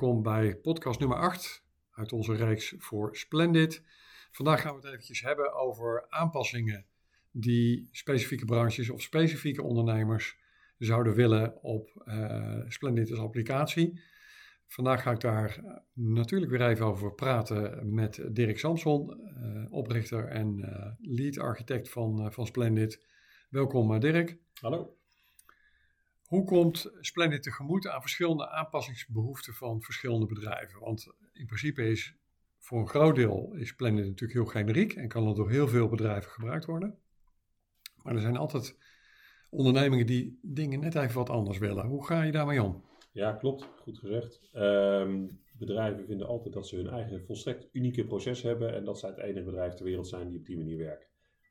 welkom bij podcast nummer 8 uit onze reeks voor Splendid. Vandaag gaan we het eventjes hebben over aanpassingen die specifieke branches of specifieke ondernemers zouden willen op uh, Splendid als applicatie. Vandaag ga ik daar eh, natuurlijk weer even over praten met Dirk Samson, uh, oprichter en lead architect van, van Splendid. Welkom Dirk. Hallo. Hoe komt Splendid tegemoet aan verschillende aanpassingsbehoeften van verschillende bedrijven? Want in principe is voor een groot deel is Splendid natuurlijk heel generiek en kan het door heel veel bedrijven gebruikt worden. Maar er zijn altijd ondernemingen die dingen net even wat anders willen. Hoe ga je daarmee om? Ja, klopt. Goed gezegd. Um, bedrijven vinden altijd dat ze hun eigen volstrekt unieke proces hebben en dat zij het enige bedrijf ter wereld zijn die op die manier werkt.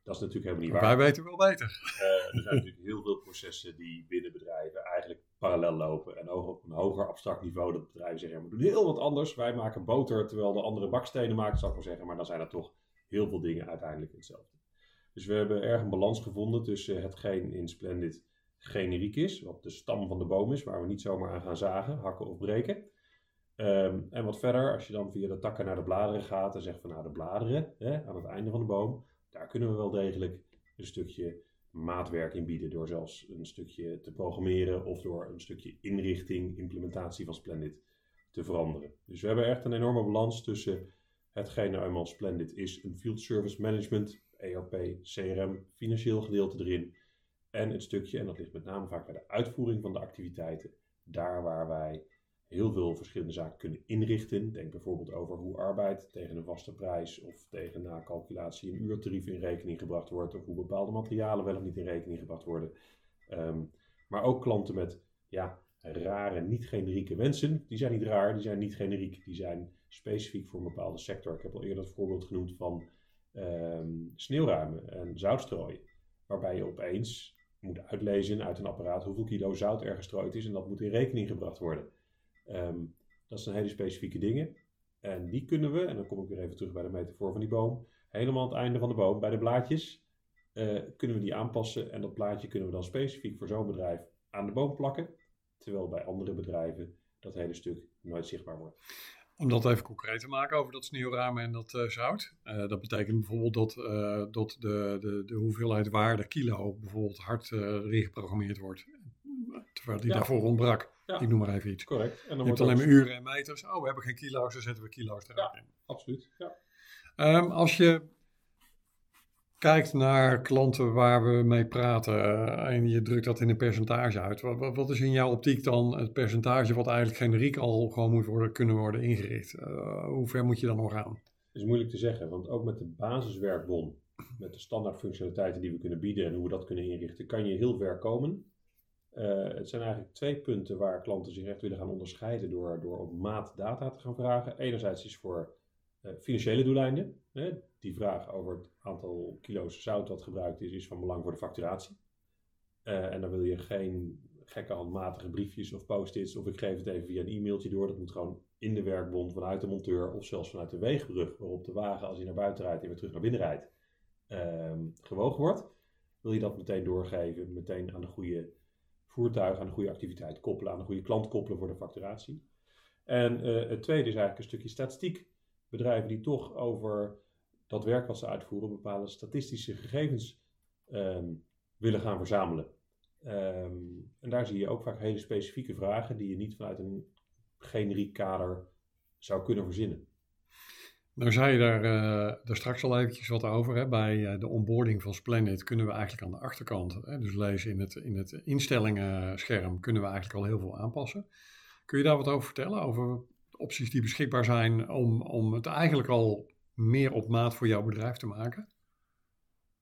Dat is natuurlijk helemaal niet waar. Wij weten wel beter. Uh, er zijn natuurlijk heel veel processen die binnen bedrijven eigenlijk parallel lopen. En op een hoger abstract niveau dat bedrijven zeggen, we doen heel wat anders. Wij maken boter terwijl de andere bakstenen maken, zou ik maar zeggen. Maar dan zijn er toch heel veel dingen uiteindelijk hetzelfde. Dus we hebben erg een balans gevonden tussen hetgeen in Splendid generiek is, wat de stam van de boom is, waar we niet zomaar aan gaan zagen, hakken of breken. Um, en wat verder, als je dan via de takken naar de bladeren gaat en zegt van nou de bladeren hè, aan het einde van de boom, daar kunnen we wel degelijk een stukje maatwerk in bieden. Door zelfs een stukje te programmeren of door een stukje inrichting, implementatie van Splendid te veranderen. Dus we hebben echt een enorme balans tussen hetgeen nou eenmaal Splendid is, een field service management, ERP, CRM, financieel gedeelte erin. En het stukje, en dat ligt met name vaak bij de uitvoering van de activiteiten, daar waar wij heel veel verschillende zaken kunnen inrichten. Denk bijvoorbeeld over hoe arbeid tegen een vaste prijs of tegen na calculatie een uurtarief in rekening gebracht wordt, of hoe bepaalde materialen wel of niet in rekening gebracht worden. Um, maar ook klanten met ja, rare, niet generieke wensen. Die zijn niet raar, die zijn niet generiek, die zijn specifiek voor een bepaalde sector. Ik heb al eerder het voorbeeld genoemd van um, sneeuwruimen en zoutstrooien, waarbij je opeens moet uitlezen uit een apparaat hoeveel kilo zout er gestrooid is en dat moet in rekening gebracht worden. Um, dat zijn hele specifieke dingen. En die kunnen we, en dan kom ik weer even terug bij de metafoor van die boom, helemaal aan het einde van de boom, bij de blaadjes, uh, kunnen we die aanpassen. En dat plaatje kunnen we dan specifiek voor zo'n bedrijf aan de boom plakken. Terwijl bij andere bedrijven dat hele stuk nooit zichtbaar wordt. Om dat even concreet te maken over dat sneeuwramen en dat uh, zout. Uh, dat betekent bijvoorbeeld dat, uh, dat de, de, de hoeveelheid waarde kilo bijvoorbeeld hard geprogrammeerd wordt. Terwijl die ja. daarvoor ontbrak. Ja. Ik noem maar even iets. Correct. En dan je hebt alleen maar uren en meters. Oh, we hebben geen kilo's, dan zetten we kilo's eruit ja, in. Absoluut. Ja. Um, als je kijkt naar klanten waar we mee praten uh, en je drukt dat in een percentage uit. Wat, wat, is in jouw optiek dan het percentage wat eigenlijk generiek al gewoon moet worden, kunnen worden ingericht? Uh, hoe ver moet je dan nog gaan? Dat is moeilijk te zeggen, want ook met de basiswerkbon, met de standaard functionaliteiten die we kunnen bieden en hoe we dat kunnen inrichten, kan je heel ver komen. Uh, het zijn eigenlijk twee punten waar klanten zich echt willen gaan onderscheiden door, door op maat data te gaan vragen. Enerzijds is voor uh, financiële doeleinden. Hè, die vraag over het aantal kilo's zout dat gebruikt is, is van belang voor de facturatie. Uh, en dan wil je geen gekke handmatige briefjes of post-its of ik geef het even via een e-mailtje door. Dat moet gewoon in de werkbond vanuit de monteur of zelfs vanuit de weegbrug waarop de wagen als hij naar buiten rijdt en weer terug naar binnen rijdt ehm, gewogen wordt. Wil je dat meteen doorgeven, meteen aan de goede voertuig aan de goede activiteit koppelen, aan de goede klant koppelen voor de facturatie. En uh, het tweede is eigenlijk een stukje statistiek. Bedrijven die toch over dat werk wat ze uitvoeren bepaalde statistische gegevens um, willen gaan verzamelen. Um, en daar zie je ook vaak hele specifieke vragen die je niet vanuit een generiek kader zou kunnen verzinnen. Nou zei je daar, uh, daar straks al eventjes wat over. Hè? Bij uh, de onboarding van Splendid kunnen we eigenlijk aan de achterkant, hè, dus lezen in het, in het instellingenscherm, kunnen we eigenlijk al heel veel aanpassen. Kun je daar wat over vertellen? Over opties die beschikbaar zijn om, om het eigenlijk al meer op maat voor jouw bedrijf te maken?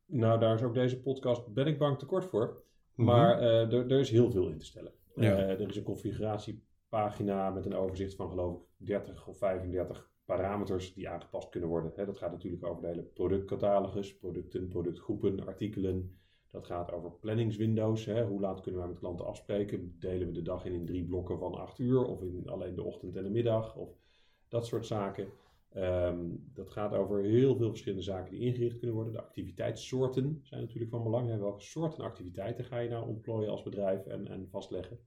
Nou, daar is ook deze podcast, ben ik bang, te kort voor. Maar uh, er, er, is heel veel in te stellen. Ja. er is een configuratiepagina met een overzicht van geloof ik 30 of 35 parameters die aangepast kunnen worden. dat gaat natuurlijk over de hele productcatalogus, producten, productgroepen, artikelen. Dat gaat over planningswindows. Hoe laat kunnen wij met klanten afspreken? Delen we de dag in in drie blokken van acht uur of in alleen de ochtend en de middag? Of dat soort zaken. Um, dat gaat over heel veel verschillende zaken die ingericht kunnen worden. De activiteitssoorten zijn natuurlijk van belang. Welke soorten activiteiten ga je nou ontplooien als bedrijf en, en vastleggen?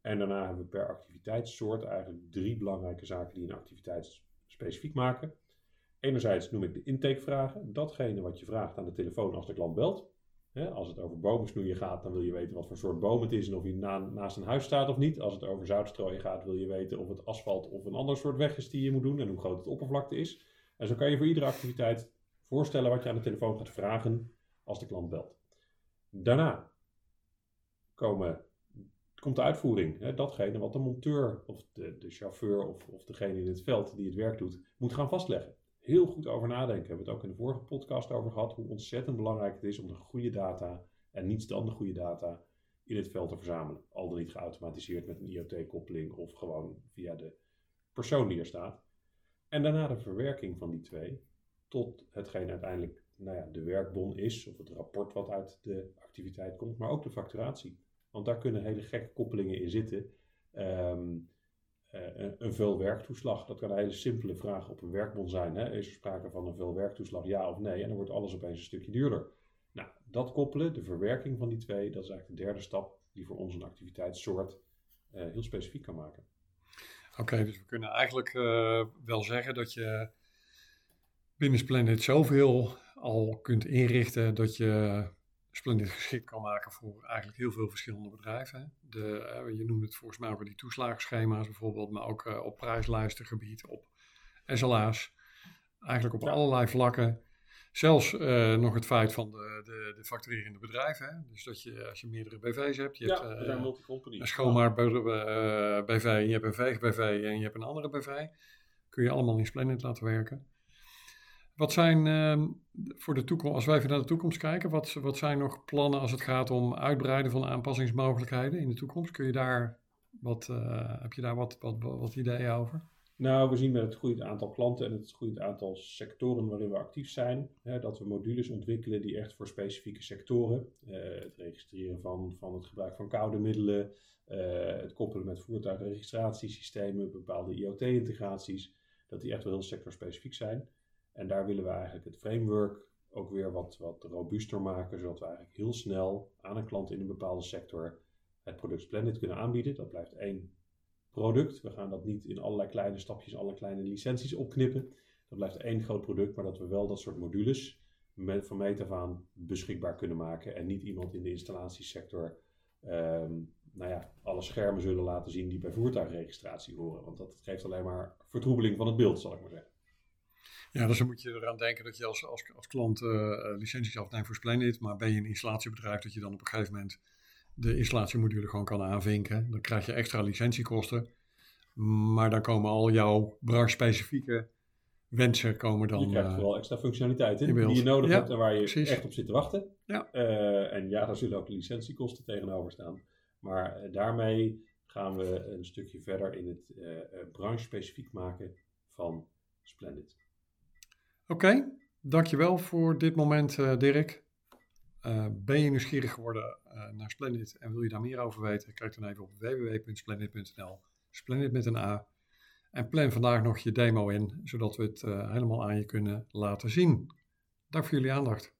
En daarna hebben we per activiteitssoort eigenlijk drie belangrijke zaken die een activiteit specifiek maken. Enerzijds noem ik de intakevragen, datgene wat je vraagt aan de telefoon als de klant belt. als het over bomensnoeien gaat, dan wil je weten wat voor soort boom het is en of hij naast een huis staat of niet. Als het over zoutstrooien gaat, wil je weten of het asfalt of een ander soort weg is die je moet doen en hoe groot het oppervlakte is. En zo kan je voor iedere activiteit voorstellen wat je aan de telefoon gaat vragen als de klant belt. Daarna komen, komt de uitvoering. Hè, datgene wat de monteur of de, de chauffeur of, of degene in het veld die het werk doet, moet gaan vastleggen. Heel goed over nadenken. We hebben het ook in de vorige podcast over gehad. Hoe ontzettend belangrijk het is om de goede data en niets dan de goede data in het veld te verzamelen. Al dan niet geautomatiseerd met een IoT-koppeling of gewoon via de persoon die er staat. En daarna de verwerking van die twee tot hetgeen uiteindelijk nou ja, de werkbon is, of het rapport wat uit de activiteit komt, maar ook de facturatie. Want daar kunnen hele gekke koppelingen in zitten. Ehm, eh, een, een veel werktoeslag, dat kan een hele simpele vraag op een werkbon zijn. Hè? Is er sprake van een veel werktoeslag, ja of nee? En dan wordt alles opeens een stukje duurder. Nou, dat koppelen, de verwerking van die twee, dat is eigenlijk de derde stap die voor ons een activiteitssoort uh, heel specifiek kan maken. Oké, dus we kunnen eigenlijk uh, wel zeggen dat je binnen Splendid zoveel al kunt inrichten dat je Splendid geschikt kan maken voor eigenlijk heel veel verschillende bedrijven. De, eh, je noemt het volgens mij ook die toeslagenschema's bijvoorbeeld, maar ook uh, op prijslijstengebied, op SLA's. Eigenlijk op allerlei vlakken. Zelfs uh, nog het feit van de, de, de facturerende bedrijven. Dus dat je, als je meerdere BV's hebt, je ja, hebt een schoonmaak BV, je hebt een veeg-BV en je hebt een andere BV. Kun je allemaal in Splendid laten werken. Wat zijn uh, voor de toekomst, als wij even naar de toekomst kijken, wat, wat zijn nog plannen als het gaat om uitbreiden van aanpassingsmogelijkheden in de toekomst? Kun je daar wat, uh, heb je daar wat, wat, ideeën over? Nou, we zien met het groeiend aantal klanten en het groeiend aantal sectoren waarin we actief zijn, hè, dat we modules ontwikkelen die echt voor specifieke sectoren, uh, het registreren van, van het gebruik van koude middelen, uh, het koppelen met voertuigregistratiesystemen, bepaalde IoT-integraties, dat die echt wel heel sectorspecifiek zijn. En daar willen we eigenlijk het framework ook weer wat, wat robuuster maken, zodat we eigenlijk heel snel aan een klant in een bepaalde sector het product Splendid kunnen aanbieden. Dat blijft één product. We gaan dat niet in allerlei kleine stapjes, alle kleine licenties opknippen. Dat blijft één groot product, maar dat we wel dat soort modules van meet af aan beschikbaar kunnen maken. En niet iemand in de installatiesector um, nou ja, alle schermen zullen laten zien die bij voertuigregistratie horen. Want dat geeft alleen maar vertroebeling van het beeld, zal ik maar zeggen. Ja, dus dan moet je eraan denken dat je als, als, als klant uh, licenties afneemt voor Splendid, maar ben je een installatiebedrijf dat je dan op een gegeven moment de installatiemodule gewoon kan aanvinken. Dan krijg je extra licentiekosten, maar dan komen al jouw branche-specifieke wensen komen dan... Je krijgt vooral extra functionaliteiten die je nodig hebt en waar je precies. echt op zit te wachten. Ja. Uh, en ja, daar zullen ook licentiekosten tegenover staan. Maar daarmee gaan we een stukje verder in het branche-specifiek maken van Splendid. Oké, okay, dankjewel voor dit moment, uh, Dirk. Uh, ben je nieuwsgierig geworden uh, naar Splendid en wil je daar meer over weten? Kijk dan even op www.splendid.nl, Splendid met een A. En plan vandaag nog je demo in, zodat we het helemaal aan je kunnen laten zien. Dank voor jullie aandacht.